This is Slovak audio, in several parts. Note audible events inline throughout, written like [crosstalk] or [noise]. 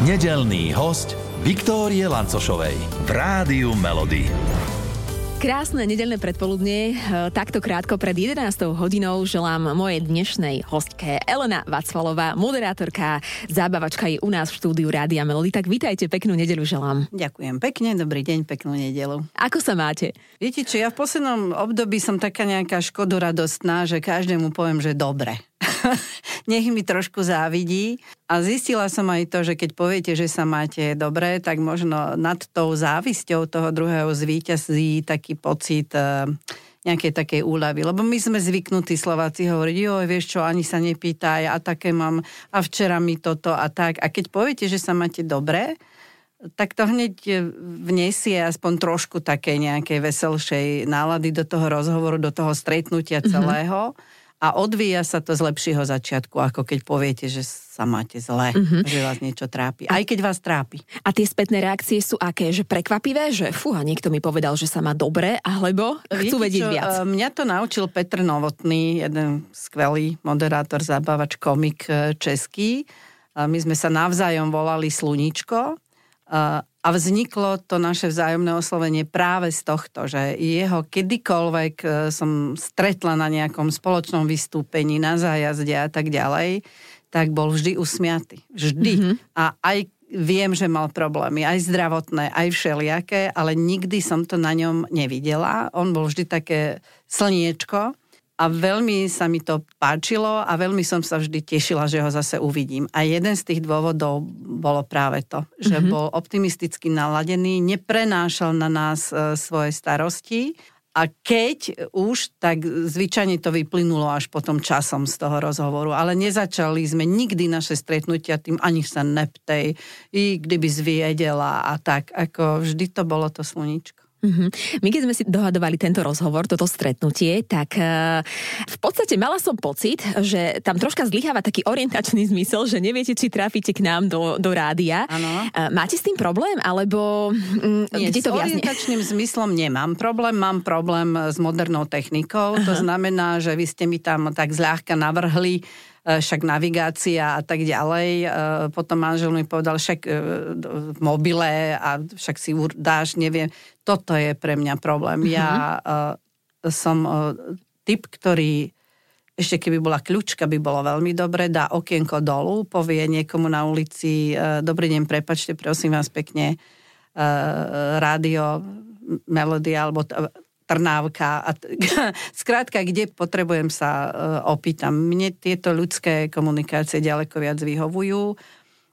Nedelný host Viktórie Lancošovej v Rádiu Melody. Krásne nedelné predpoludne, e, takto krátko pred 11. hodinou želám mojej dnešnej hostke Elena Vacvalová, moderátorka, zábavačka je u nás v štúdiu Rádia Melody. Tak vítajte, peknú nedelu želám. Ďakujem pekne, dobrý deň, peknú nedelu. Ako sa máte? Viete čo, ja v poslednom období som taká nejaká škodoradostná, že každému poviem, že dobre. [laughs] [laughs] nech mi trošku závidí. A zistila som aj to, že keď poviete, že sa máte dobre, tak možno nad tou závisťou toho druhého zvíťazí taký pocit uh, nejakej takej úľavy. Lebo my sme zvyknutí Slováci hovoriť, jo, vieš čo, ani sa nepýtaj a také mám a včera mi toto a tak. A keď poviete, že sa máte dobre, tak to hneď vniesie aspoň trošku také nejakej veselšej nálady do toho rozhovoru, do toho stretnutia mhm. celého. Mm-hmm a odvíja sa to z lepšieho začiatku, ako keď poviete, že sa máte zle, uh-huh. že vás niečo trápi. Aj keď vás trápi. A tie spätné reakcie sú aké? Že prekvapivé? Že fúha, niekto mi povedal, že sa má dobre, alebo chcú Viete vedieť čo, viac? E, mňa to naučil Petr Novotný, jeden skvelý moderátor, zabávač, komik e, český. My sme sa navzájom volali Sluníčko a vzniklo to naše vzájomné oslovenie práve z tohto, že jeho kedykoľvek e, som stretla na nejakom spoločnom vystúpení, na zájazde a tak ďalej, tak bol vždy usmiatý. Vždy. Mm-hmm. A aj viem, že mal problémy, aj zdravotné, aj všelijaké, ale nikdy som to na ňom nevidela. On bol vždy také slniečko a veľmi sa mi to páčilo a veľmi som sa vždy tešila, že ho zase uvidím. A jeden z tých dôvodov bolo práve to, že mm-hmm. bol optimisticky naladený, neprenášal na nás e, svoje starosti a keď už, tak zvyčajne to vyplynulo až potom časom z toho rozhovoru. Ale nezačali sme nikdy naše stretnutia tým, ani sa neptej, i kdyby zviedela a tak. Ako vždy to bolo to sluníčko. Mm-hmm. My keď sme si dohadovali tento rozhovor, toto stretnutie, tak uh, v podstate mala som pocit, že tam troška zlyháva taký orientačný zmysel, že neviete, či trafíte k nám do, do rádia. Uh, máte s tým problém, alebo um, Nie, kde to s orientačným zmyslom nemám problém, mám problém s modernou technikou, uh-huh. to znamená, že vy ste mi tam tak zľahka navrhli E, však navigácia a tak ďalej. E, potom manžel mi povedal, však e, v mobile a však si dáš, neviem. Toto je pre mňa problém. Mm-hmm. Ja som typ, ktorý ešte keby bola kľúčka, by bolo veľmi dobre, dá okienko dolu, povie niekomu na ulici, dobrý deň, prepačte, prosím vás pekne, rádio, melódia, alebo Trnávka. A t- [laughs] skrátka, kde potrebujem sa uh, opýtam. Mne tieto ľudské komunikácie ďaleko viac vyhovujú.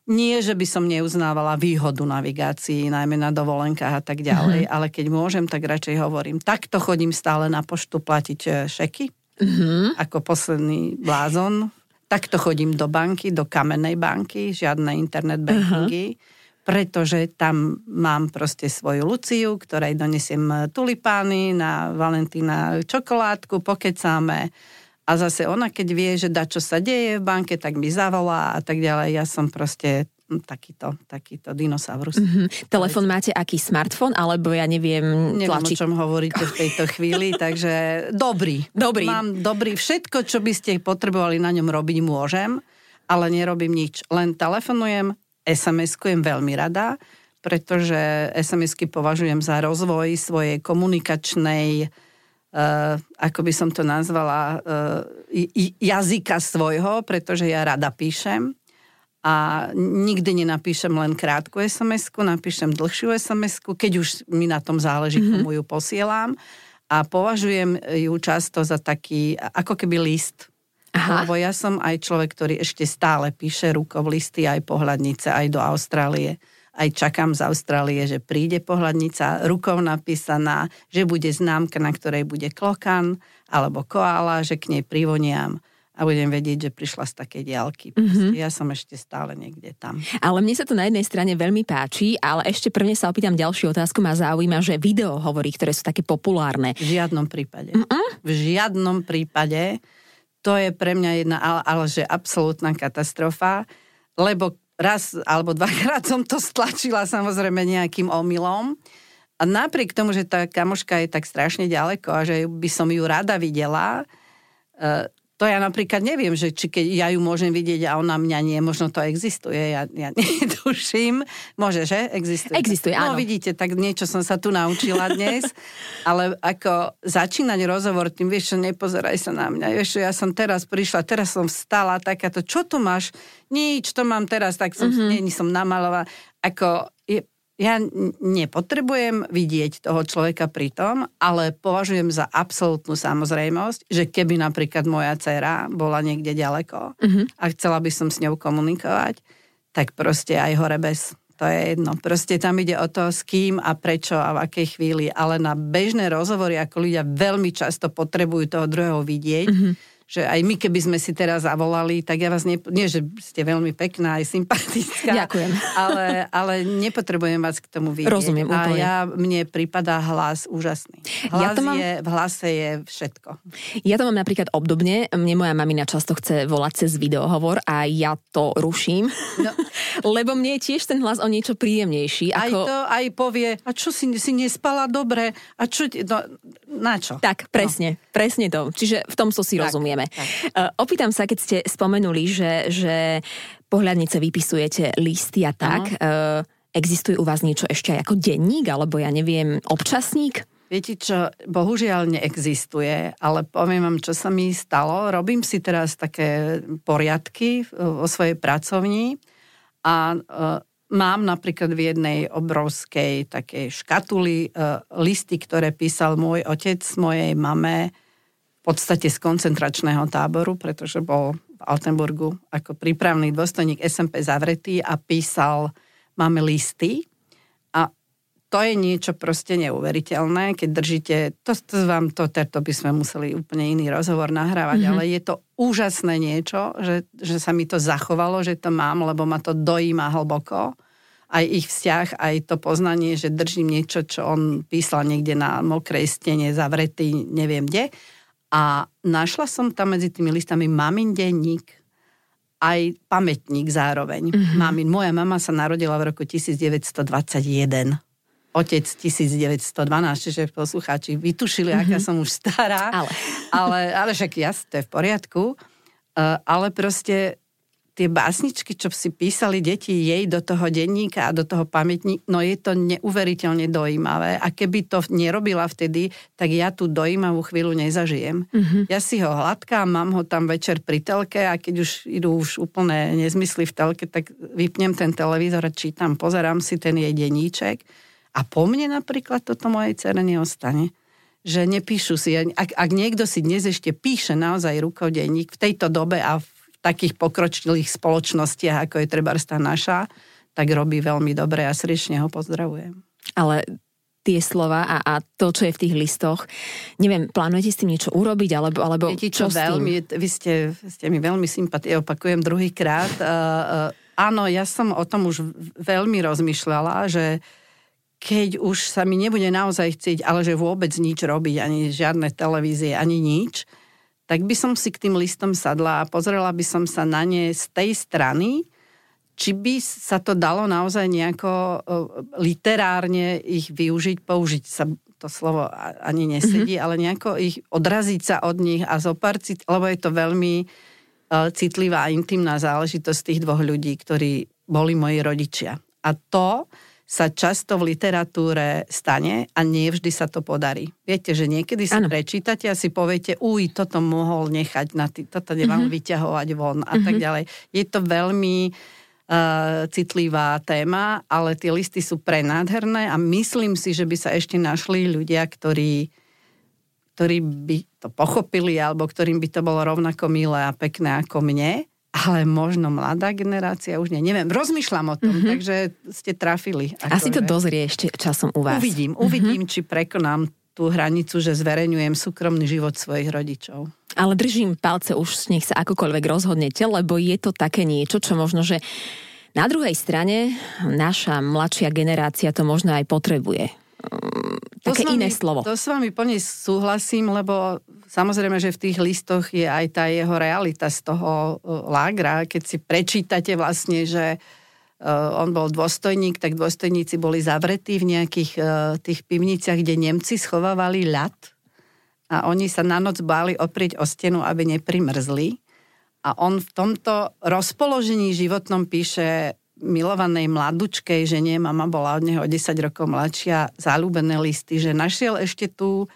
Nie, že by som neuznávala výhodu navigácií, najmä na dovolenkách a tak ďalej, uh-huh. ale keď môžem, tak radšej hovorím. Takto chodím stále na poštu platiť e, šeky, uh-huh. ako posledný blázon. Takto chodím do banky, do kamennej banky, žiadne internet bankingy. Uh-huh pretože tam mám proste svoju Luciu, ktorej donesiem tulipány, na Valentína čokoládku, pokecáme. A zase ona, keď vie, že da čo sa deje v banke, tak mi zavolá a tak ďalej. Ja som proste takýto, takýto dinosaurus. Mm-hmm. Telefón máte aký? Smartfón? Alebo ja neviem, Neviem, tlačiť... o čom hovoríte v tejto [laughs] chvíli, takže dobrý. Dobrý. Mám dobrý. Všetko, čo by ste potrebovali na ňom robiť, môžem, ale nerobím nič. Len telefonujem, SMS-kujem veľmi rada, pretože SMS-ky považujem za rozvoj svojej komunikačnej, uh, ako by som to nazvala, uh, jazyka svojho, pretože ja rada píšem a nikdy nenapíšem len krátku SMS-ku, napíšem dlhšiu SMS-ku, keď už mi na tom záleží, mm-hmm. komu ju posielam a považujem ju často za taký, ako keby list, Aha. Lebo ja som aj človek, ktorý ešte stále píše rukou listy aj pohľadnice, aj do Austrálie. Aj čakám z Austrálie, že príde pohľadnica rukou napísaná, že bude známka, na ktorej bude klokan alebo koala, že k nej privoniam a budem vedieť, že prišla z takej diálky. Mm-hmm. Ja som ešte stále niekde tam. Ale mne sa to na jednej strane veľmi páči, ale ešte prvne sa opýtam ďalšiu otázku. Ma zaujíma, že video hovorí, ktoré sú také populárne. V žiadnom prípade. Mm-mm. V žiadnom prípade to je pre mňa jedna, ale, ale že absolútna katastrofa, lebo raz alebo dvakrát som to stlačila samozrejme nejakým omylom. A napriek tomu, že tá kamoška je tak strašne ďaleko a že by som ju rada videla, e, to ja napríklad neviem, že či keď ja ju môžem vidieť a ona mňa nie, možno to existuje, ja, ja [laughs] netuším. Môže, že? Existuje. Existuje, no, áno. vidíte, tak niečo som sa tu naučila dnes, [laughs] ale ako začínať rozhovor tým, vieš čo, nepozeraj sa na mňa, vieš čo, ja som teraz prišla, teraz som vstala, takáto, čo tu máš? Nič, to mám teraz, tak som, mm-hmm. nie, som namalová. Ako, je, ja nepotrebujem vidieť toho človeka pri tom, ale považujem za absolútnu samozrejmosť, že keby napríklad moja dcera bola niekde ďaleko uh-huh. a chcela by som s ňou komunikovať, tak proste aj hore bez. To je jedno. Proste tam ide o to, s kým a prečo a v akej chvíli. Ale na bežné rozhovory, ako ľudia veľmi často potrebujú toho druhého vidieť, uh-huh že aj my, keby sme si teraz zavolali, tak ja vás, ne, nie, že ste veľmi pekná, aj sympatická. Ďakujem. [laughs] Ale, ale nepotrebujem vás k tomu vidieť. Rozumiem A úplne. ja, mne pripadá hlas úžasný. Hlas Ja to mám- je, v hlase je všetko. Ja to mám napríklad obdobne. Mne moja mamina často chce volať cez videohovor a ja to ruším. No. [laughs] Lebo mne je tiež ten hlas o niečo príjemnejší. Aj Ako... to, aj povie, a čo si, si nespala dobre? A čo, no, na čo? Tak, presne, no. presne to. Čiže v tom so si Tak, rozumieme. tak. Uh, opýtam sa, keď ste spomenuli, že, že pohľadnice vypisujete listy a tak, uh, existuje u vás niečo ešte aj ako denník, alebo ja neviem, občasník? Viete čo, bohužiaľ neexistuje, ale poviem vám, čo sa mi stalo. Robím si teraz také poriadky vo svojej pracovni a e, mám napríklad v jednej obrovskej takej škatuli e, listy, ktoré písal môj otec mojej mame podstate z koncentračného táboru, pretože bol v Altenburgu ako prípravný dôstojník SMP zavretý a písal máme listy a to je niečo proste neuveriteľné, keď držíte, to, to vám to, to by sme museli úplne iný rozhovor nahrávať, mm-hmm. ale je to úžasné niečo, že, že sa mi to zachovalo, že to mám, lebo ma to dojíma hlboko. Aj ich vzťah, aj to poznanie, že držím niečo, čo on písal niekde na mokrej stene, zavretý, neviem kde. A našla som tam medzi tými listami mamin denník, aj pamätník zároveň. Mm-hmm. Mamin, moja mama sa narodila v roku 1921 otec 1912, čiže poslucháči vytušili, mm-hmm. aká som už stará. Ale. ale, ale však jasne, to je v poriadku. Uh, ale proste tie básničky, čo si písali deti jej do toho denníka a do toho pamätníka, no je to neuveriteľne dojímavé. A keby to nerobila vtedy, tak ja tú dojímavú chvíľu nezažijem. Mm-hmm. Ja si ho hladkám, mám ho tam večer pri telke a keď už idú už úplne nezmysly v telke, tak vypnem ten televízor a čítam, pozerám si ten jej denníček a po mne napríklad toto mojej cere neostane. Že nepíšu si, ak, ak niekto si dnes ešte píše naozaj rukodenník v tejto dobe a v takých pokročilých spoločnostiach, ako je trebársta naša, tak robí veľmi dobre a srdečne ho pozdravujem. Ale tie slova a, a to, čo je v tých listoch, neviem, plánujete s tým niečo urobiť, alebo, alebo Viete, čo čo veľmi, vy ste, ste mi veľmi sympatie, opakujem druhýkrát. Uh, uh, áno, ja som o tom už veľmi rozmýšľala, že keď už sa mi nebude naozaj chcieť, ale že vôbec nič robiť, ani žiadne televízie, ani nič, tak by som si k tým listom sadla a pozrela by som sa na ne z tej strany, či by sa to dalo naozaj nejako uh, literárne ich využiť, použiť sa to slovo ani nesedí, mm-hmm. ale nejako ich odraziť sa od nich a zoparciť, lebo je to veľmi uh, citlivá a intimná záležitosť tých dvoch ľudí, ktorí boli moji rodičia. A to sa často v literatúre stane a nie vždy sa to podarí. Viete, že niekedy si ano. prečítate a si poviete, uj, toto mohol nechať, na tý, toto nemám mm-hmm. vyťahovať von a mm-hmm. tak ďalej. Je to veľmi uh, citlivá téma, ale tie listy sú prenádherné a myslím si, že by sa ešte našli ľudia, ktorí, ktorí by to pochopili alebo ktorým by to bolo rovnako milé a pekné ako mne ale možno mladá generácia už nie. Neviem, rozmýšľam o tom, mm-hmm. takže ste trafili. Asi to dozrie ešte časom u vás. Uvidím, uvidím, mm-hmm. či prekonám tú hranicu, že zverejňujem súkromný život svojich rodičov. Ale držím palce už, nech sa akokoľvek rozhodnete, lebo je to také niečo, čo možno, že na druhej strane naša mladšia generácia to možno aj potrebuje. Také to iné vami, slovo. To s vami plne súhlasím, lebo samozrejme, že v tých listoch je aj tá jeho realita z toho lágra. Keď si prečítate vlastne, že uh, on bol dôstojník, tak dôstojníci boli zavretí v nejakých uh, tých pivniciach, kde Nemci schovávali ľad a oni sa na noc báli oprieť o stenu, aby neprimrzli. A on v tomto rozpoložení životnom píše milovanej mladučkej žene, mama bola od neho 10 rokov mladšia, zalúbené listy, že našiel ešte tú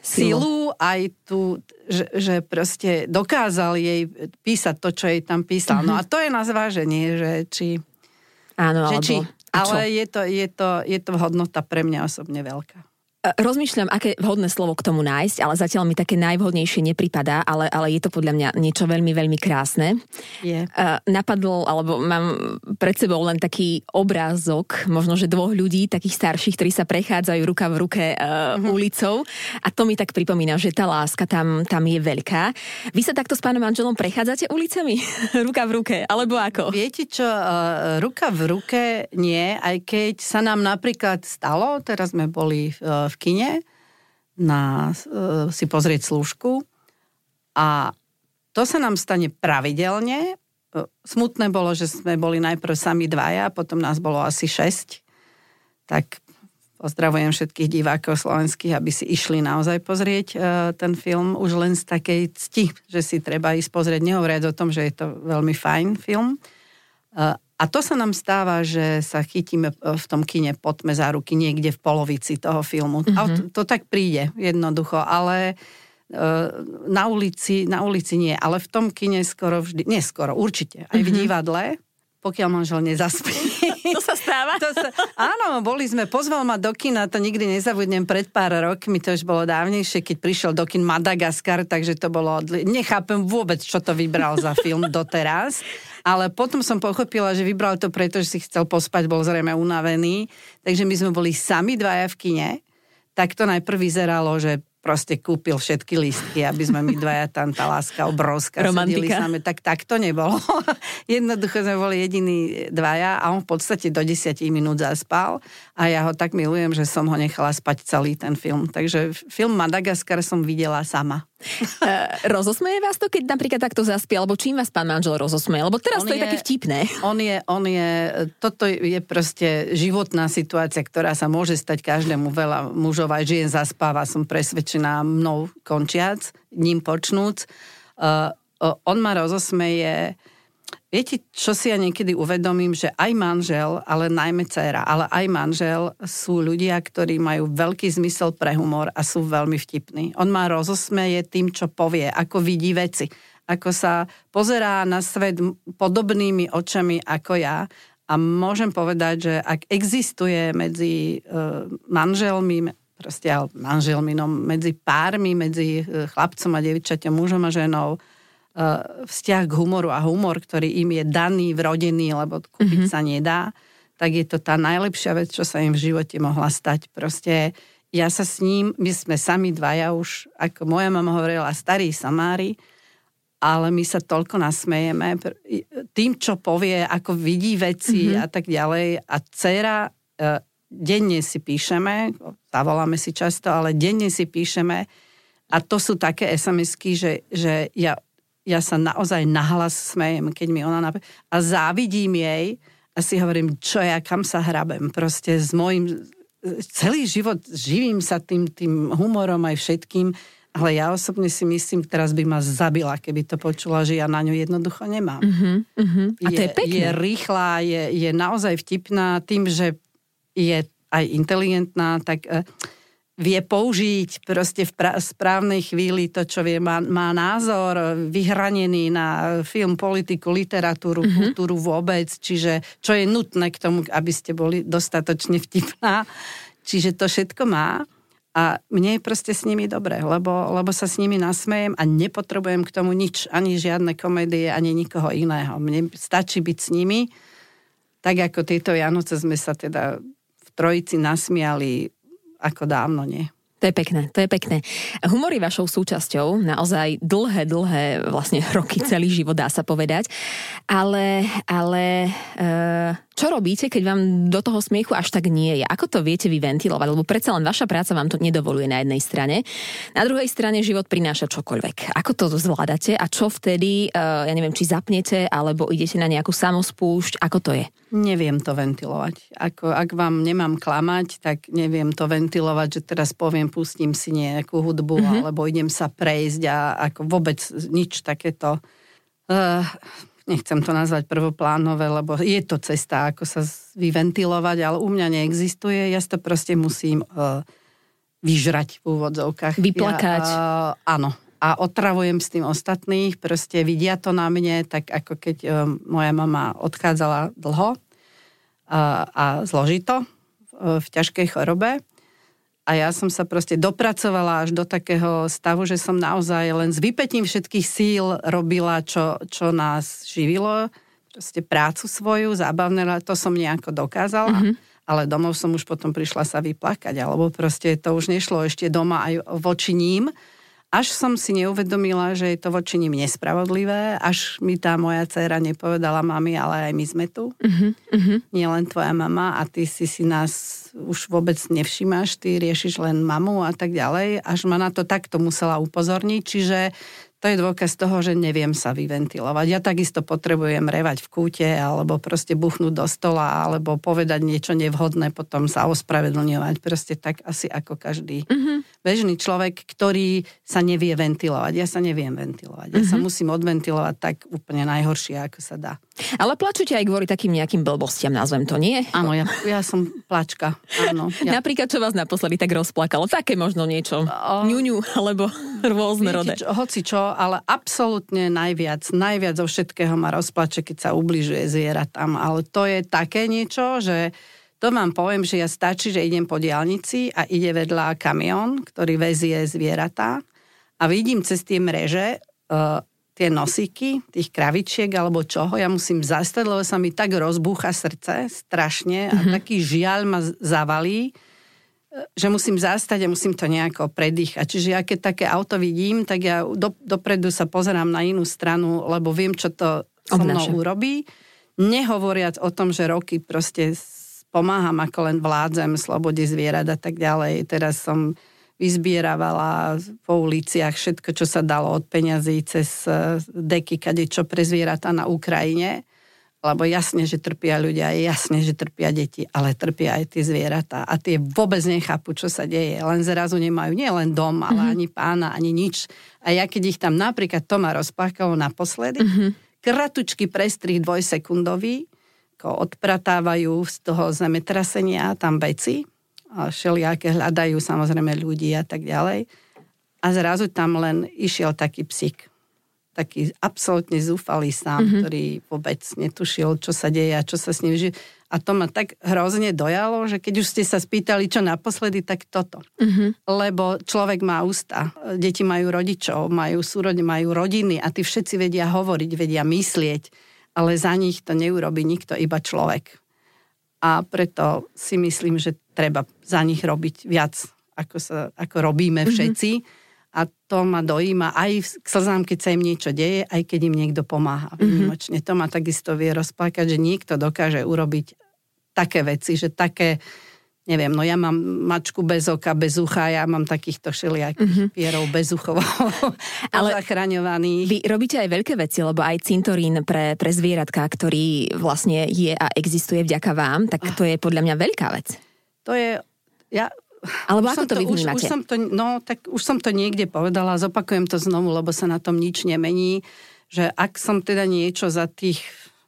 silu, aj tu, že, že proste dokázal jej písať to, čo jej tam písal. Mm-hmm. No a to je na zváženie, že či... Áno, že alebo... Či, ale je to, je, to, je to hodnota pre mňa osobne veľká. Rozmýšľam, aké vhodné slovo k tomu nájsť, ale zatiaľ mi také najvhodnejšie nepripadá, ale, ale je to podľa mňa niečo veľmi, veľmi krásne. Je. Uh, napadol, alebo mám pred sebou len taký obrázok, možno, že dvoch ľudí, takých starších, ktorí sa prechádzajú ruka v ruke uh, uh-huh. ulicou a to mi tak pripomína, že tá láska tam, tam je veľká. Vy sa takto s pánom manželom prechádzate ulicami? [laughs] ruka v ruke, alebo ako? Viete čo, uh, ruka v ruke nie, aj keď sa nám napríklad stalo, teraz sme boli uh, v kine na uh, si pozrieť služku a to sa nám stane pravidelne. Smutné bolo, že sme boli najprv sami dvaja, potom nás bolo asi šesť. Tak pozdravujem všetkých divákov slovenských, aby si išli naozaj pozrieť uh, ten film už len z takej cti, že si treba ísť pozrieť, nehovoriac o tom, že je to veľmi fajn film. Uh, a to sa nám stáva, že sa chytíme v tom kine potme za ruky niekde v polovici toho filmu. Mm-hmm. A to, to tak príde jednoducho, ale e, na ulici, na ulici nie, ale v tom kine skoro vždy, nie skoro, určite, aj v mhm. divadle, pokiaľ manžel nezaspí. [laughs] To sa stáva? To sa, áno, boli sme, pozval ma do kina, to nikdy nezabudnem, pred pár rokmi, to už bolo dávnejšie, keď prišiel do kin Madagaskar, takže to bolo, nechápem vôbec, čo to vybral za film [laughs] doteraz, ale potom som pochopila, že vybral to preto, že si chcel pospať, bol zrejme unavený. Takže my sme boli sami dvaja v kine. Tak to najprv vyzeralo, že proste kúpil všetky listky, aby sme my dvaja tam, tá láska obrovská. Romantika. Same, tak, tak to nebolo. [laughs] Jednoducho sme boli jediní dvaja a on v podstate do 10 minút zaspal a ja ho tak milujem, že som ho nechala spať celý ten film. Takže film Madagaskar som videla sama. Uh, [laughs] rozosmeje vás to, keď napríklad takto zaspí, alebo čím vás pán manžel rozosmeje? Lebo teraz on to je, je také vtipné. On je, on je, toto je proste životná situácia, ktorá sa môže stať každému. Veľa mužov aj žien zaspáva, som presvedčená mnou končiac, ním počnúc. Uh, on ma rozosmeje Viete, čo si ja niekedy uvedomím, že aj manžel, ale najmä dcera, ale aj manžel sú ľudia, ktorí majú veľký zmysel pre humor a sú veľmi vtipní. On má rozosmeje tým, čo povie, ako vidí veci, ako sa pozerá na svet podobnými očami ako ja. A môžem povedať, že ak existuje medzi uh, manželmi, proste manželmi, no, medzi pármi, medzi uh, chlapcom a devčaťom, mužom a ženou, vzťah k humoru a humor, ktorý im je daný, vrodený, lebo kúpiť mm-hmm. sa nedá, tak je to tá najlepšia vec, čo sa im v živote mohla stať. Proste ja sa s ním, my sme sami dvaja už, ako moja mama hovorila, starí samári, ale my sa toľko nasmejeme tým, čo povie, ako vidí veci mm-hmm. a tak ďalej. A dcera, eh, denne si píšeme, zavoláme si často, ale denne si píšeme a to sú také SMS-ky, že, že ja ja sa naozaj nahlas smejem, keď mi ona napíše. A závidím jej a si hovorím, čo ja, kam sa hrabem. Proste s môjim, celý život živím sa tým, tým humorom aj všetkým, ale ja osobne si myslím, teraz by ma zabila, keby to počula, že ja na ňu jednoducho nemám. Uh-huh, uh-huh. A to je, je pekné. Je rýchla, je, je naozaj vtipná tým, že je aj inteligentná, tak uh, vie použiť proste v pra- správnej chvíli to, čo vie, má, má názor vyhranený na film, politiku, literatúru, mm-hmm. kultúru vôbec, čiže čo je nutné k tomu, aby ste boli dostatočne vtipná. Čiže to všetko má a mne je proste s nimi dobre, lebo, lebo sa s nimi nasmejem a nepotrebujem k tomu nič, ani žiadne komédie, ani nikoho iného. Mne stačí byť s nimi, tak ako tieto Vianoce sme sa teda v trojici nasmiali ako dávno nie. To je pekné, to je pekné. Humor je vašou súčasťou, naozaj dlhé, dlhé vlastne roky, celý život dá sa povedať. Ale, ale uh, Čo robíte, keď vám do toho smiechu až tak nie je? Ako to viete vyventilovať? Lebo predsa len vaša práca vám to nedovoluje na jednej strane. Na druhej strane život prináša čokoľvek. Ako to zvládate a čo vtedy, uh, ja neviem, či zapnete alebo idete na nejakú samospúšť? Ako to je? Neviem to ventilovať. Ako, ak vám nemám klamať, tak neviem to ventilovať, že teraz poviem, pustím si nejakú hudbu mm-hmm. alebo idem sa prejsť a ako vôbec nič takéto. Uh, nechcem to nazvať prvoplánové, lebo je to cesta, ako sa vyventilovať, ale u mňa neexistuje. Ja to proste musím uh, vyžrať v úvodzovkách. Vyplakať. Ja, uh, áno. A otravujem s tým ostatných, proste vidia to na mne, tak ako keď uh, moja mama odchádzala dlho uh, a zložito uh, v ťažkej chorobe a ja som sa proste dopracovala až do takého stavu, že som naozaj len s vypetím všetkých síl robila, čo, čo nás živilo. Proste prácu svoju, zábavné, to som nejako dokázala. Mm-hmm. Ale domov som už potom prišla sa vyplakať, alebo proste to už nešlo ešte doma aj voči ním až som si neuvedomila, že je to voči nim nespravodlivé, až mi tá moja dcéra nepovedala, mami, ale aj my sme tu. Uh-huh, uh-huh. Nie len tvoja mama a ty si si nás už vôbec nevšímaš, ty riešiš len mamu a tak ďalej. Až ma na to takto musela upozorniť, čiže to je dôkaz toho, že neviem sa vyventilovať. Ja takisto potrebujem revať v kúte, alebo proste buchnúť do stola, alebo povedať niečo nevhodné, potom sa ospravedlňovať. Proste tak asi ako každý mm-hmm. bežný človek, ktorý sa nevie ventilovať. Ja sa neviem ventilovať. Ja mm-hmm. sa mhm. musím odventilovať tak úplne najhoršie, ako sa dá. Ale plačujete aj kvôli takým nejakým blbostiam, nazvem to, nie? Áno, ja, ja som plačka. Áno, ja. Napríklad, čo vás naposledy tak rozplakalo? Také možno niečo. O... Ňuňu, alebo rôzne rode. Čo, hoci čo, ale absolútne najviac, najviac zo všetkého ma rozplače, keď sa ubližuje zvieratám. Ale to je také niečo, že to vám poviem, že ja stačí, že idem po diálnici a ide vedľa kamión, ktorý vezie zvieratá a vidím cez tie mreže uh, tie nosíky tých kravičiek alebo čoho, ja musím zastať, lebo sa mi tak rozbúcha srdce strašne a mm-hmm. taký žiaľ ma zavalí, e, že musím zastať a musím to nejako predýchať. Čiže ja keď také auto vidím, tak ja do, dopredu sa pozerám na inú stranu, lebo viem, čo to so mnou urobí. Nehovoriac o tom, že roky proste pomáham, ako len vládzem slobode zvierat a tak ďalej. Teraz som vyzbieravala po uliciach všetko, čo sa dalo od peňazí cez e, deky, kade čo pre zvieratá na Ukrajine. Lebo jasne, že trpia ľudia, jasne, že trpia deti, ale trpia aj tie zvieratá. A tie vôbec nechápu, čo sa deje. Len zrazu nemajú nie len dom, ale mm-hmm. ani pána, ani nič. A ja keď ich tam napríklad to ma rozplakalo naposledy, mm-hmm. kratučky prestrih dvojsekundový, ako odpratávajú z toho zemetrasenia tam veci, všelijaké hľadajú samozrejme ľudí a tak ďalej. A zrazu tam len išiel taký psík. Taký absolútne zúfalý sám, mm-hmm. ktorý vôbec netušil, čo sa deje a čo sa s ním žije. A to ma tak hrozne dojalo, že keď už ste sa spýtali, čo naposledy, tak toto. Mm-hmm. Lebo človek má ústa, deti majú rodičov, majú súrod, majú rodiny a tí všetci vedia hovoriť, vedia myslieť, ale za nich to neurobi nikto, iba človek a preto si myslím, že treba za nich robiť viac, ako, sa, ako robíme mhm. všetci. Mm-hmm. A to ma dojíma aj k slzám, keď sa im niečo deje, aj keď im niekto pomáha mhm. výnimočne. Mm-hmm. To ma takisto vie rozplakať, že niekto dokáže urobiť také veci, že také neviem, no ja mám mačku bez oka, bez ucha, ja mám takýchto všelijakých mm-hmm. pierov bez uchov [laughs] ale zachraňovaných. Vy robíte aj veľké veci, lebo aj cintorín pre, pre zvieratka, ktorý vlastne je a existuje vďaka vám, tak to je podľa mňa veľká vec. To je, ja alebo ako to, to vy vnímate? Už, už som to, no, tak už som to niekde povedala, zopakujem to znovu, lebo sa na tom nič nemení, že ak som teda niečo za tých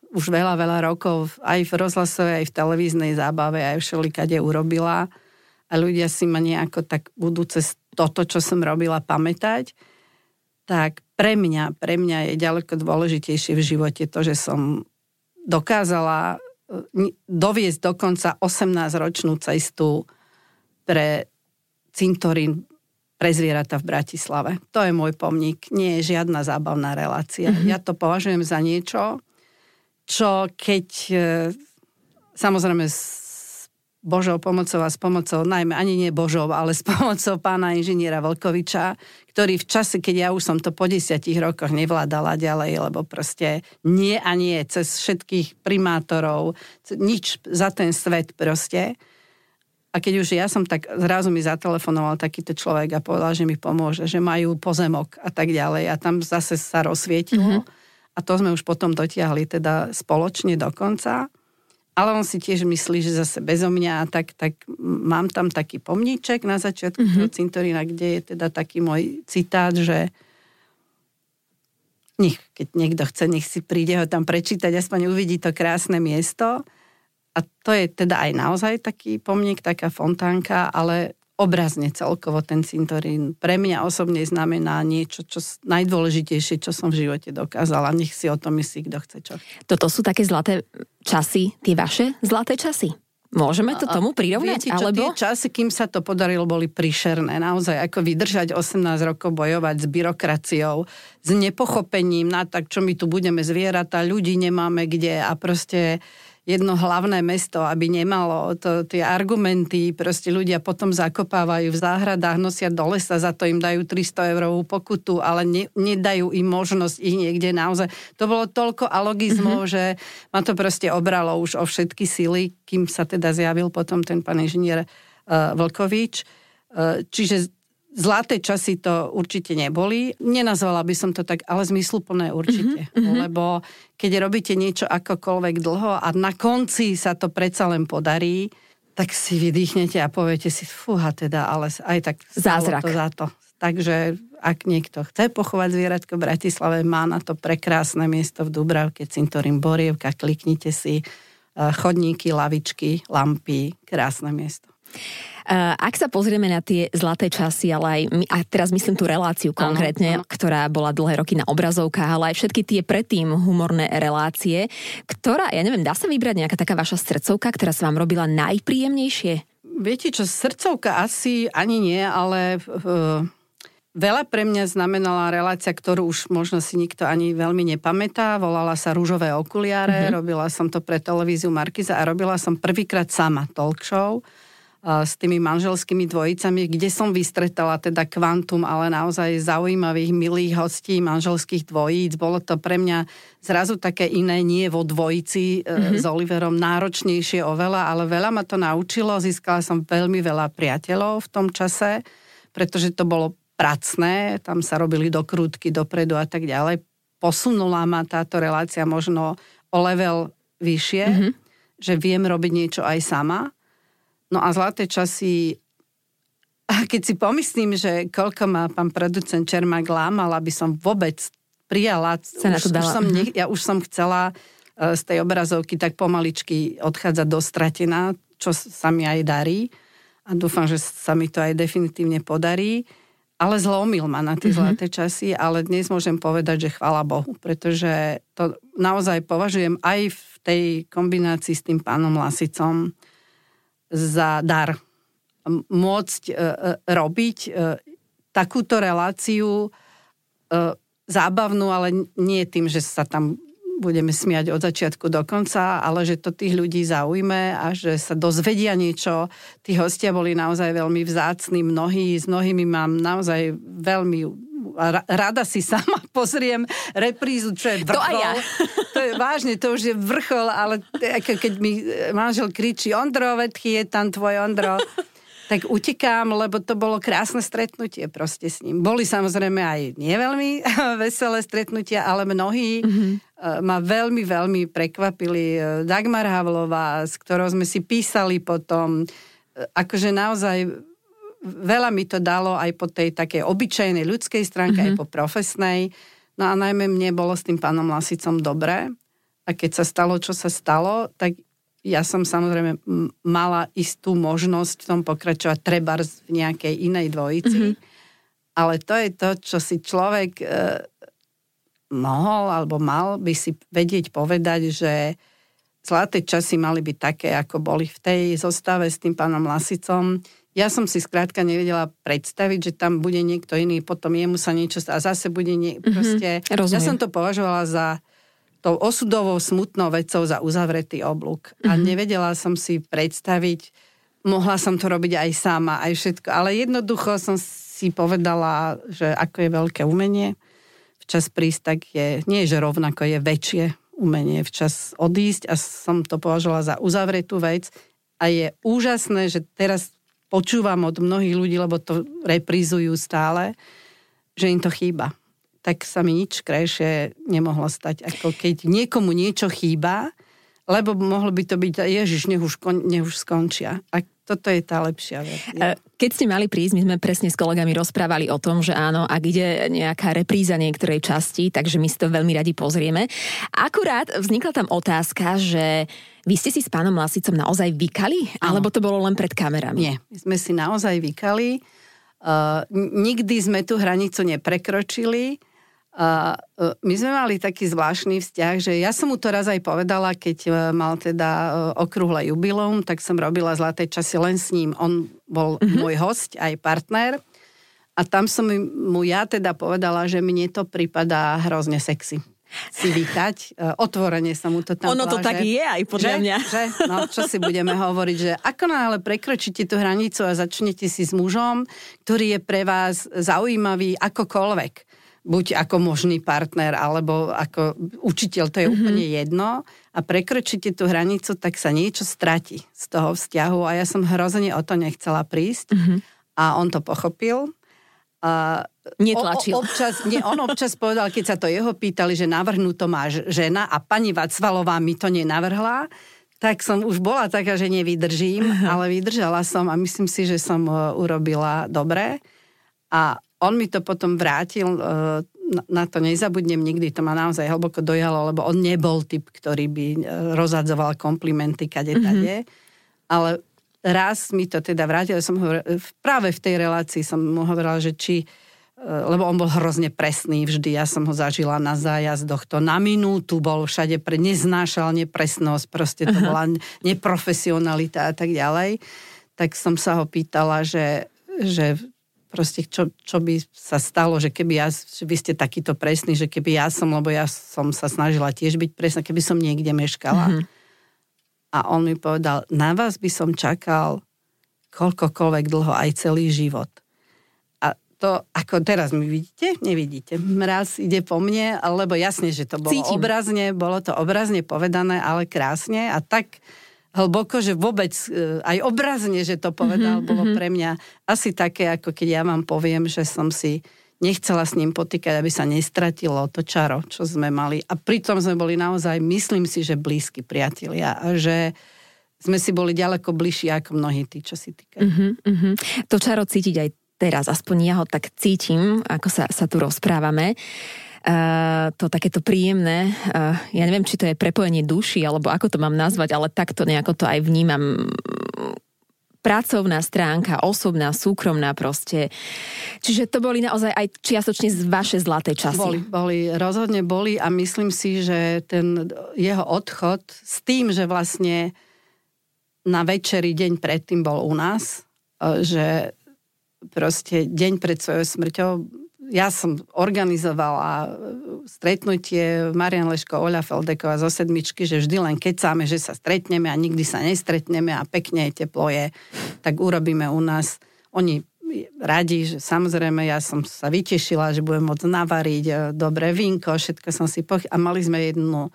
už veľa, veľa rokov aj v rozhlasovej, aj v televíznej zábave, aj všelikade urobila a ľudia si ma nejako tak budú cez toto, čo som robila, pamätať, tak pre mňa, pre mňa je ďaleko dôležitejšie v živote to, že som dokázala doviesť dokonca 18-ročnú cestu pre cintorín pre zvieratá v Bratislave. To je môj pomník, nie je žiadna zábavná relácia. Mm-hmm. Ja to považujem za niečo, čo keď e, samozrejme Božou pomocou a s pomocou, najmä ani nie Božou, ale s [laughs] pomocou pána inžiniera Volkoviča, ktorý v čase, keď ja už som to po desiatich rokoch nevládala ďalej, lebo proste nie a nie, cez všetkých primátorov, nič za ten svet proste. A keď už ja som tak, zrazu mi zatelefonoval takýto človek a povedal, že mi pomôže, že majú pozemok a tak ďalej. A tam zase sa rozsvietilo. Mm-hmm. A to sme už potom dotiahli teda spoločne do konca ale on si tiež myslí, že zase bezo mňa, tak, tak mám tam taký pomníček na začiatku mm-hmm. toho cintorína, kde je teda taký môj citát, že nech, keď niekto chce, nech si príde ho tam prečítať, aspoň uvidí to krásne miesto. A to je teda aj naozaj taký pomník, taká fontánka, ale obrazne celkovo ten cintorín pre mňa osobne znamená niečo, čo najdôležitejšie, čo som v živote dokázala. Nech si o tom myslí, kto chce čo. Toto sú také zlaté časy, tie vaše zlaté časy? Môžeme to tomu prirovnať? Viete, čo, alebo... tie časy, kým sa to podarilo, boli prišerné. Naozaj, ako vydržať 18 rokov bojovať s byrokraciou, s nepochopením na tak, čo my tu budeme zvieratá, ľudí nemáme kde a proste jedno hlavné mesto, aby nemalo to, tie argumenty, proste ľudia potom zakopávajú v záhradách, nosia do lesa, za to im dajú 300 eurovú pokutu, ale ne, nedajú im možnosť ich niekde naozaj. To bolo toľko alogizmov, mm-hmm. že ma to proste obralo už o všetky sily, kým sa teda zjavil potom ten pán inžinier uh, Vlkovič. Uh, čiže Zlaté časy to určite neboli. Nenazvala by som to tak, ale zmysluplné určite. Mm-hmm. Lebo keď robíte niečo akokoľvek dlho a na konci sa to predsa len podarí, tak si vydýchnete a poviete si, fúha teda, ale aj tak Zázrak. to za to. Takže ak niekto chce pochovať zvieratko v Bratislave, má na to prekrásne miesto v Dubravke, cintorín Borievka, kliknite si eh, chodníky, lavičky, lampy, krásne miesto. Eh, ak sa pozrieme na tie zlaté časy, ale aj, a teraz myslím tú reláciu konkrétne, ano, ano. ktorá bola dlhé roky na obrazovkách, ale aj všetky tie predtým humorné relácie, ktorá, ja neviem, dá sa vybrať nejaká taká vaša srdcovka, ktorá sa vám robila najpríjemnejšie? Viete čo, srdcovka asi ani nie, ale uh, veľa pre mňa znamenala relácia, ktorú už možno si nikto ani veľmi nepamätá. Volala sa Rúžové okuliare, mm-hmm. robila som to pre televíziu Markiza a robila som prvýkrát sama talk show s tými manželskými dvojicami, kde som vystretala teda kvantum, ale naozaj zaujímavých, milých hostí manželských dvojíc. Bolo to pre mňa zrazu také iné, nie vo dvojici mm-hmm. s Oliverom, náročnejšie oveľa, ale veľa ma to naučilo. Získala som veľmi veľa priateľov v tom čase, pretože to bolo pracné, tam sa robili dokrútky dopredu a tak ďalej. Posunula ma táto relácia možno o level vyššie, mm-hmm. že viem robiť niečo aj sama No a zlaté časy, a keď si pomyslím, že koľko má pán producent Čermák lámal, aby som vôbec prijala, už, už som, ne, ja už som chcela e, z tej obrazovky tak pomaličky odchádzať do stratená, čo sa mi aj darí. A dúfam, že sa mi to aj definitívne podarí. Ale zlomil ma na tie mm-hmm. zlaté časy, ale dnes môžem povedať, že chvala Bohu, pretože to naozaj považujem aj v tej kombinácii s tým pánom Lasicom, za dar. Môcť e, e, robiť e, takúto reláciu zábavnú, ale nie tým, že sa tam budeme smiať od začiatku do konca, ale že to tých ľudí zaujme a že sa dozvedia niečo. Tí hostia boli naozaj veľmi vzácni, mnohí, s mnohými mám naozaj veľmi rada si sama [laughs] pozriem reprízu, čo je vrchol. To, ja. [laughs] to je vážne, to už je vrchol, ale keď mi manžel kričí Ondro, vedchy je tam tvoj Ondro, [laughs] tak utekám, lebo to bolo krásne stretnutie proste s ním. Boli samozrejme aj nie veľmi veselé stretnutia, ale mnohí mm-hmm. Ma veľmi, veľmi prekvapili. Dagmar Havlová, s ktorou sme si písali potom, e, akože naozaj veľa mi to dalo aj po tej takej obyčajnej ľudskej stránke, mm-hmm. aj mhm. po profesnej. No a najmä mne bolo s tým pánom Lasicom dobré. A keď sa stalo, čo sa stalo, tak ja som samozrejme mala istú možnosť v tom pokračovať treba v nejakej inej dvojici. Mm-hmm. Ale to je to, čo si človek e, mohol alebo mal by si vedieť povedať, že zlaté časy mali byť také, ako boli v tej zostave s tým pánom Lasicom ja som si skrátka nevedela predstaviť, že tam bude niekto iný, potom jemu sa niečo a zase bude nie, mm-hmm. Rozumiem. Ja som to považovala za tou osudovou, smutnou vecou za uzavretý oblúk. Mm-hmm. A mhm. nevedela som si predstaviť, mohla som to robiť aj sama, aj všetko. Ale jednoducho som si povedala, že ako je veľké umenie, včas prísť, tak je, nie že rovnako, je väčšie umenie včas odísť a som to považovala za uzavretú vec. A je úžasné, že teraz počúvam od mnohých ľudí, lebo to reprízujú stále, že im to chýba. Tak sa mi nič krajšie nemohlo stať, ako keď niekomu niečo chýba, lebo mohlo by to byť, ježiš, nech už, nech už skončia. A toto je tá lepšia vec. E, keď ste mali prísť, my sme presne s kolegami rozprávali o tom, že áno, ak ide nejaká repríza niektorej časti, takže my si to veľmi radi pozrieme. Akurát vznikla tam otázka, že vy ste si s pánom Lasicom naozaj vykali? Áno. Alebo to bolo len pred kamerami? Nie, my sme si naozaj vykali. Uh, nikdy sme tú hranicu neprekročili. Uh, my sme mali taký zvláštny vzťah, že ja som mu to raz aj povedala, keď uh, mal teda uh, okrúhle jubilum, tak som robila zlaté časy len s ním. On bol uh-huh. môj host, aj partner. A tam som mu ja teda povedala, že mne to pripadá hrozne sexy si vykať. Otvorene sa mu to tam Ono to že, tak je aj podľa že, mňa. Že, no, čo si budeme hovoriť, že ako náhle prekročíte tú hranicu a začnete si s mužom, ktorý je pre vás zaujímavý akokoľvek buď ako možný partner, alebo ako učiteľ, to je mm-hmm. úplne jedno. A prekročíte tú hranicu, tak sa niečo stratí z toho vzťahu. A ja som hrozne o to nechcela prísť. Mm-hmm. A on to pochopil. A Netlačil. O, občas, nie, on občas povedal, keď sa to jeho pýtali, že navrhnú to má žena a pani Vacvalová mi to nenavrhla, tak som už bola taká, že nevydržím, ale vydržala som a myslím si, že som uh, urobila dobre. A on mi to potom vrátil, e, na to nezabudnem nikdy, to ma naozaj hlboko dojalo, lebo on nebol typ, ktorý by e, rozhadzoval komplimenty kade mm-hmm. tade, ale raz mi to teda vrátil, som hovorila, práve v tej relácii som mu hovorila, že či, e, lebo on bol hrozne presný vždy, ja som ho zažila na zájazdoch, to na minútu bol všade, pre, neznášal nepresnosť, proste to bola neprofesionalita a tak ďalej, tak som sa ho pýtala, že, že proste čo, čo by sa stalo, že keby ja, že vy ste takýto presný, že keby ja som, lebo ja som sa snažila tiež byť presná, keby som niekde meškala. Mm-hmm. A on mi povedal, na vás by som čakal koľkokoľvek dlho, aj celý život. A to, ako teraz mi vidíte, nevidíte. Mraz ide po mne, lebo jasne, že to bolo Cítim. obrazne, bolo to obrazne povedané, ale krásne a tak hlboko, že vôbec e, aj obrazne, že to povedal, mm-hmm, bolo mhm. pre mňa asi také, ako keď ja vám poviem, že som si nechcela s ním potýkať, aby sa nestratilo to čaro, čo sme mali. A pritom sme boli naozaj, myslím si, že blízki priatelia. A že sme si boli ďaleko bližší ako mnohí tí, čo si týkajú. Mm-hmm, mm-hmm. To čaro cítiť aj teraz, aspoň ja ho tak cítim, ako sa, sa tu rozprávame. Uh, to takéto príjemné, uh, ja neviem, či to je prepojenie duši, alebo ako to mám nazvať, ale takto nejako to aj vnímam pracovná stránka, osobná, súkromná proste. Čiže to boli naozaj aj čiastočne z vaše zlaté časy. Boli, boli, rozhodne boli a myslím si, že ten jeho odchod s tým, že vlastne na večeri deň predtým bol u nás, e, že proste deň pred svojou smrťou ja som organizovala stretnutie Marian Leško, Oľa Feldeková zo sedmičky, že vždy len kecáme, že sa stretneme a nikdy sa nestretneme a pekne je teplo je, tak urobíme u nás. Oni radi, že samozrejme ja som sa vytešila, že budem môcť navariť e, dobré vínko, všetko som si poch... A mali sme jednu,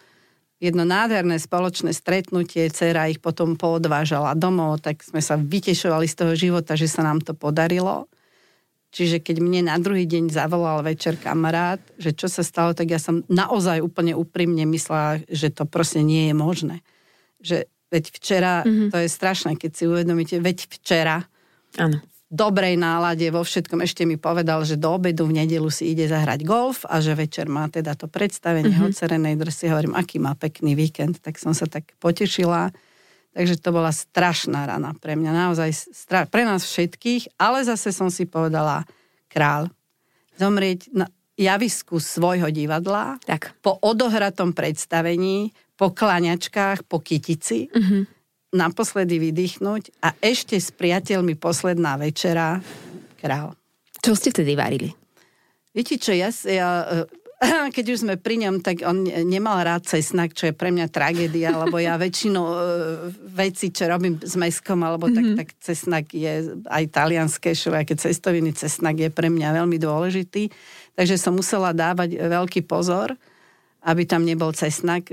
jedno nádherné spoločné stretnutie, dcera ich potom poodvážala domov, tak sme sa vytešovali z toho života, že sa nám to podarilo. Čiže keď mne na druhý deň zavolal večer kamarát, že čo sa stalo, tak ja som naozaj úplne úprimne myslela, že to proste nie je možné. Že veď včera, mm-hmm. to je strašné, keď si uvedomíte, veď včera ano. v dobrej nálade vo všetkom ešte mi povedal, že do obedu v nedelu si ide zahrať golf a že večer má teda to predstavenie mm-hmm. cerenej drsy. Hovorím, aký má pekný víkend, tak som sa tak potešila Takže to bola strašná rana pre mňa, naozaj stra- pre nás všetkých, ale zase som si povedala, král, zomrieť na javisku svojho divadla, tak. po odohratom predstavení, po klaňačkách, po kytici, mm-hmm. naposledy vydýchnuť a ešte s priateľmi posledná večera, král. Čo ste vtedy varili? Viete čo, ja, ja [laughs] keď už sme pri ňom, tak on nemal rád cesnak, čo je pre mňa tragédia, lebo ja väčšinu uh, veci, čo robím s meskom, alebo mm-hmm. tak, tak cesnak je aj talianské všelijaké cestoviny, cesnak je pre mňa veľmi dôležitý. Takže som musela dávať veľký pozor, aby tam nebol cesnak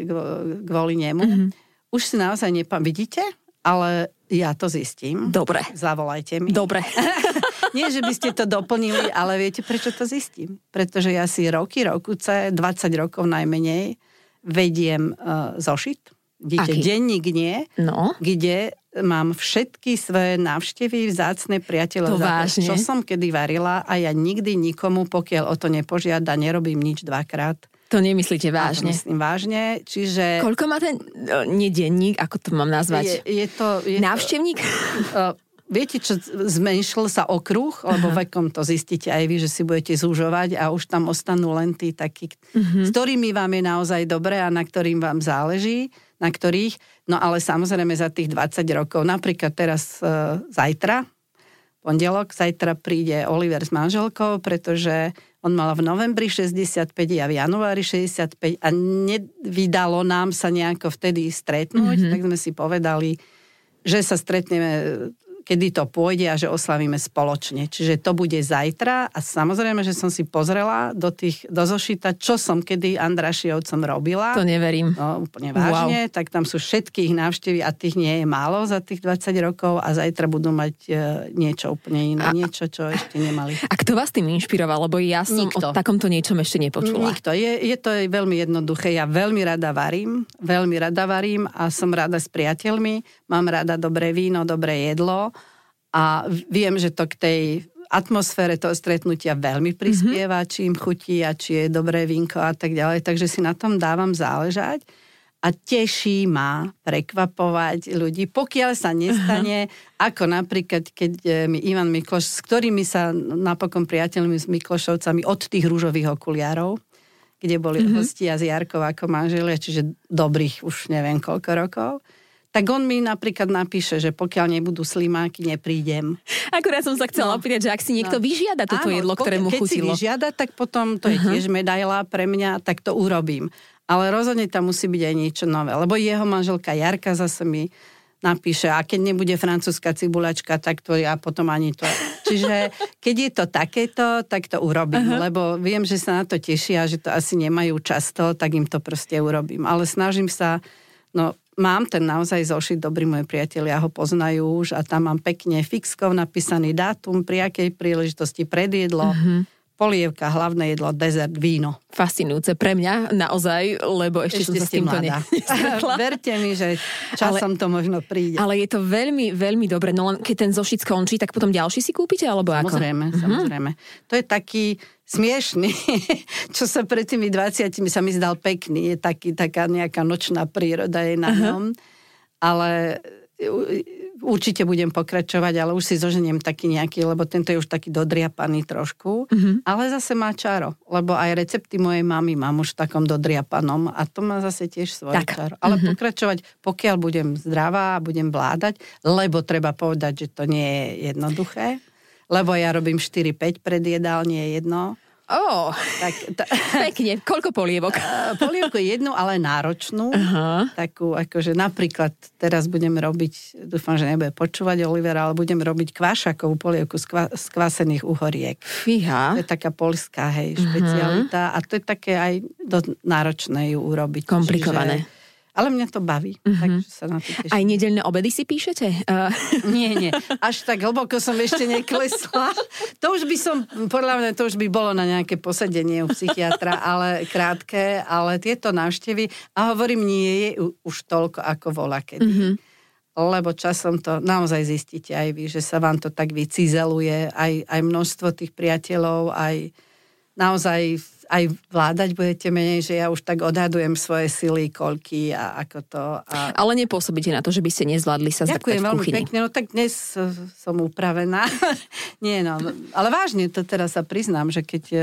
kvôli nemu. Mm-hmm. Už si naozaj nepam... Vidíte? Ale ja to zistím. Dobre. Zavolajte mi. Dobre. [laughs] Nie, že by ste to doplnili, ale viete, prečo to zistím? Pretože ja si roky, rokuce, 20 rokov najmenej vediem uh, zošit. Aký? denník nie, no. kde mám všetky svoje návštevy, vzácne priateľov, to čo som kedy varila a ja nikdy nikomu, pokiaľ o to nepožiada, nerobím nič dvakrát. To nemyslíte vážne? to myslím vážne, čiže... Koľko má ten, uh, nie denník, ako to mám nazvať? Je, je to... Je Návštevník? To, uh, viete, čo zmenšil sa okruh, lebo Aha. vekom to zistíte aj vy, že si budete zúžovať a už tam ostanú len tí takí, uh-huh. s ktorými vám je naozaj dobre a na ktorým vám záleží, na ktorých, no ale samozrejme za tých 20 rokov, napríklad teraz e, zajtra, pondelok, zajtra príde Oliver s manželkou, pretože on mal v novembri 65 a v januári 65 a nevydalo nám sa nejako vtedy stretnúť, mm-hmm. tak sme si povedali, že sa stretneme kedy to pôjde a že oslavíme spoločne. Čiže to bude zajtra a samozrejme, že som si pozrela do, tých, do zošita, čo som kedy Andrašiovcom robila. To neverím. No, úplne vážne. Wow. Tak tam sú všetky ich návštevy a tých nie je málo za tých 20 rokov a zajtra budú mať e, niečo úplne iné. A, niečo, čo ešte nemali. A kto vás tým inšpiroval? Lebo ja som Nikto. o takomto niečom ešte nepočula. Nikto. Je, je to veľmi jednoduché. Ja veľmi rada varím. Veľmi rada varím a som rada s priateľmi. Mám rada dobré víno, dobré jedlo a viem, že to k tej atmosfére toho stretnutia veľmi prispieva, mm-hmm. či im chutí a či je dobré vínko a tak ďalej. Takže si na tom dávam záležať a teší ma prekvapovať ľudí, pokiaľ sa nestane, uh-huh. ako napríklad, keď e, mi Ivan Mikloš, s ktorými sa napokon priateľmi s Miklošovcami od tých rúžových okuliarov, kde boli uh-huh. hostia z Jarkov ako manželia, čiže dobrých už neviem koľko rokov, tak on mi napríklad napíše, že pokiaľ nebudú slimáky, neprídem. Akurát som sa chcela no. opýtať, že ak si niekto no. vyžiada toto Áno, jedlo, ktoré mu chutilo. Keď si vyžiada, tak potom to je uh-huh. tiež medaila pre mňa, tak to urobím. Ale rozhodne tam musí byť aj niečo nové. Lebo jeho manželka Jarka zase mi napíše, a keď nebude francúzska cibulačka, tak to ja potom ani to. Čiže keď je to takéto, tak to urobím, uh-huh. lebo viem, že sa na to tešia, že to asi nemajú často, tak im to proste urobím. Ale snažím sa, no mám ten naozaj zošit, dobrí moji priatelia ho poznajú už a tam mám pekne fixkov napísaný dátum, pri akej príležitosti predjedlo. Mm-hmm polievka, hlavné jedlo, dezert, víno. Fascinujúce pre mňa naozaj, lebo ešte, ešte som sa s týmto ne... [laughs] [laughs] Verte mi, že časom ale, to možno príde. Ale je to veľmi, veľmi dobre. No len keď ten zošit skončí, tak potom ďalší si kúpite, alebo ako? Samozrejme, mhm. samozrejme. To je taký smiešný, [laughs] čo sa pred tými 20 sa mi zdal pekný. Je taký, taká nejaká nočná príroda je na ňom. Uh-huh. Ale určite budem pokračovať, ale už si zoženiem taký nejaký, lebo tento je už taký dodriapaný trošku, mm-hmm. ale zase má čaro, lebo aj recepty mojej mamy mám už v takom dodriapanom a to má zase tiež svoje tak. čaro. Ale mm-hmm. pokračovať, pokiaľ budem zdravá a budem vládať, lebo treba povedať, že to nie je jednoduché, lebo ja robím 4-5 pred jedál, nie je jedno Oh, tak, [laughs] ta, pekne. Koľko polievok? [laughs] Polievku jednu, ale náročnú. Uh-huh. Takú, akože napríklad teraz budem robiť, dúfam, že nebude počúvať Olivera, ale budem robiť kvášakovú polievku z, kva, z kvasených uhoriek. Fíha. To je taká polská, hej, špecialita. Uh-huh. A to je také aj dosť náročné ju urobiť. Komplikované. Čiže, ale mňa to baví, mm-hmm. takže sa na to teším. Aj nedelné obedy si píšete? Uh... [laughs] Nie, nie. Až tak hlboko som ešte neklesla. To už by som, podľa mňa to už by bolo na nejaké posedenie u psychiatra, ale krátke, ale tieto návštevy, a hovorím, nie je už toľko, ako vola kedy. Mm-hmm. Lebo časom to naozaj zistíte aj vy, že sa vám to tak vycizeluje, aj, aj množstvo tých priateľov, aj naozaj aj vládať budete menej, že ja už tak odhadujem svoje sily, koľky a ako to. A... Ale nepôsobíte na to, že by ste nezvládli sa Ďakujem veľmi pekne, no tak dnes som upravená. [laughs] Nie no, ale vážne to teraz sa priznám, že keď e,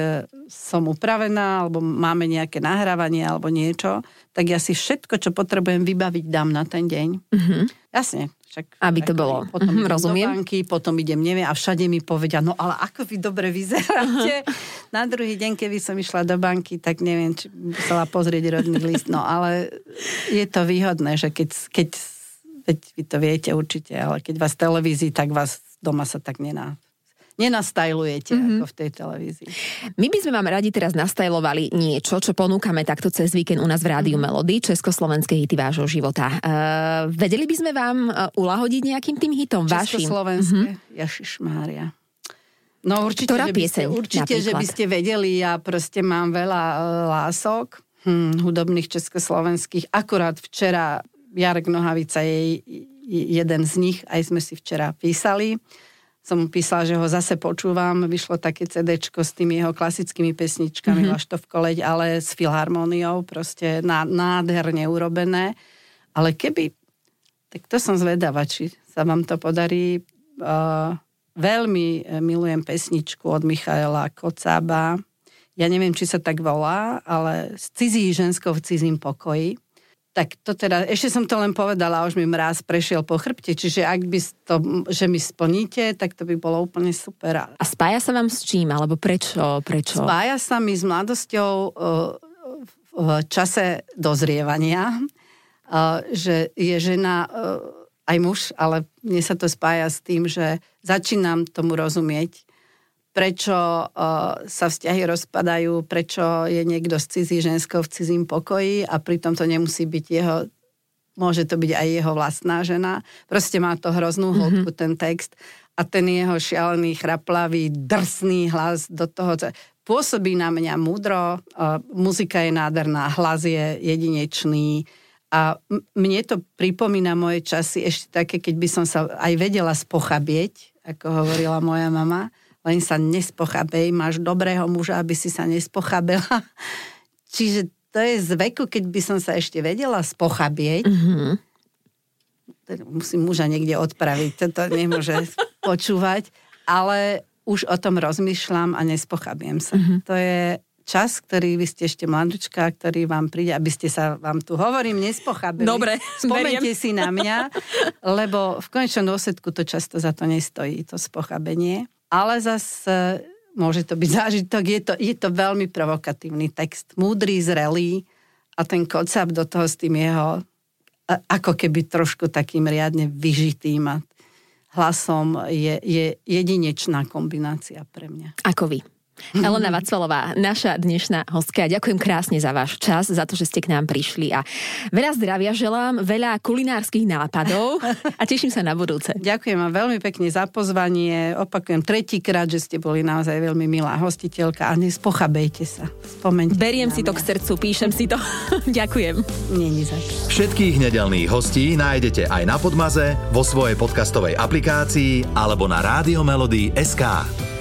som upravená, alebo máme nejaké nahrávanie alebo niečo, tak ja si všetko, čo potrebujem vybaviť, dám na ten deň. Mm-hmm. Jasne, Však, Aby to bolo. Potom Mhm, idem rozumiem. do banky, potom idem, neviem, a všade mi povedia, no ale ako vy dobre vyzeráte. [laughs] Na druhý deň, keby som išla do banky, tak neviem, či musela pozrieť rodný list. No ale je to výhodné, že keď, keď veď vy to viete určite, ale keď vás televízii, tak vás doma sa tak nená nenastajlujete Mhm. mm-hmm. ako v tej televízii. My by sme vám radi teraz nastajlovali niečo, čo ponúkame takto cez víkend u nás v Rádiu Melody, československé hity vášho života. Uh, vedeli by sme vám uh, ulahodiť nejakým tým hitom vašim? Československé, mm-hmm. Ježišmária. No určite, Ktorá že by ste, určite že by ste vedeli, ja proste mám veľa e, lások hm, hudobných československých. Akurát včera Jarek Nohavica je jeden z nich, aj sme si včera písali. Som mu písala, že ho zase počúvam. Vyšlo také CDčko s tými jeho klasickými pesničkami, mm-hmm. Laštov koleď, ale s filharmóniou, proste ná, nádherne urobené. Ale keby, tak to som zvedavá, či sa vám to podarí. Uh, veľmi eh, milujem pesničku od Michaela Kocába. Ja neviem, či sa tak volá, ale s cizí ženskou v cizím pokoji. Tak to teda, ešte som to len povedala, už mi mráz prešiel po chrbte, čiže ak by to, že mi splníte, tak to by bolo úplne super. A spája sa vám s čím? Alebo prečo? prečo? Spája sa mi s mladosťou uh, v čase dozrievania, uh, že je žena uh, aj muž, ale mne sa to spája s tým, že začínam tomu rozumieť, prečo uh, sa vzťahy rozpadajú, prečo je niekto s cizí ženskou v cizím pokoji a pritom to nemusí byť jeho, môže to byť aj jeho vlastná žena. Proste má to hroznú hĺbku mm-hmm. ten text a ten jeho šialený, chraplavý, drsný hlas do toho, pôsobí na mňa múdro, uh, muzika je nádherná, hlas je jedinečný a mne to pripomína moje časy ešte také, keď by som sa aj vedela spochabieť, ako hovorila moja mama, len sa nespochabej, máš dobrého muža, aby si sa nespochabela. [laughs] Čiže to je z veku, keď by som sa ešte vedela spochabieť, Mm-hmm. musím muža niekde odpraviť, toto nemôže [laughs] počúvať, ale už o tom rozmýšľam a nespochabiem sa. Mm-hmm. To je čas, ktorý vy ste ešte mladučka, ktorý vám príde, aby ste sa vám tu hovorím, nespochabili. Dobre, Spomente beriem. si na mňa, lebo v konečnom dôsledku to často za to nestojí, to spochabenie. Ale zase môže to byť zážitok, je to, je to veľmi provokatívny text, múdry, zrelý a ten kocap do toho s tým jeho ako keby trošku takým riadne vyžitým a hlasom je, je jedinečná kombinácia pre mňa. Ako vy. Elena Vacvalová, naša dnešná hostka. Ďakujem krásne za váš čas, za to, že ste k nám prišli a veľa zdravia želám, veľa kulinárskych nápadov a teším sa na budúce. Ďakujem vám veľmi pekne za pozvanie. Opakujem tretíkrát, že ste boli naozaj veľmi milá hostiteľka a nespochabejte sa. Spomeňte Beriem si to mňa. k srdcu, píšem si to. [laughs] Ďakujem. Není za. Všetkých nedelných hostí nájdete aj na Podmaze, vo svojej podcastovej aplikácii alebo na SK.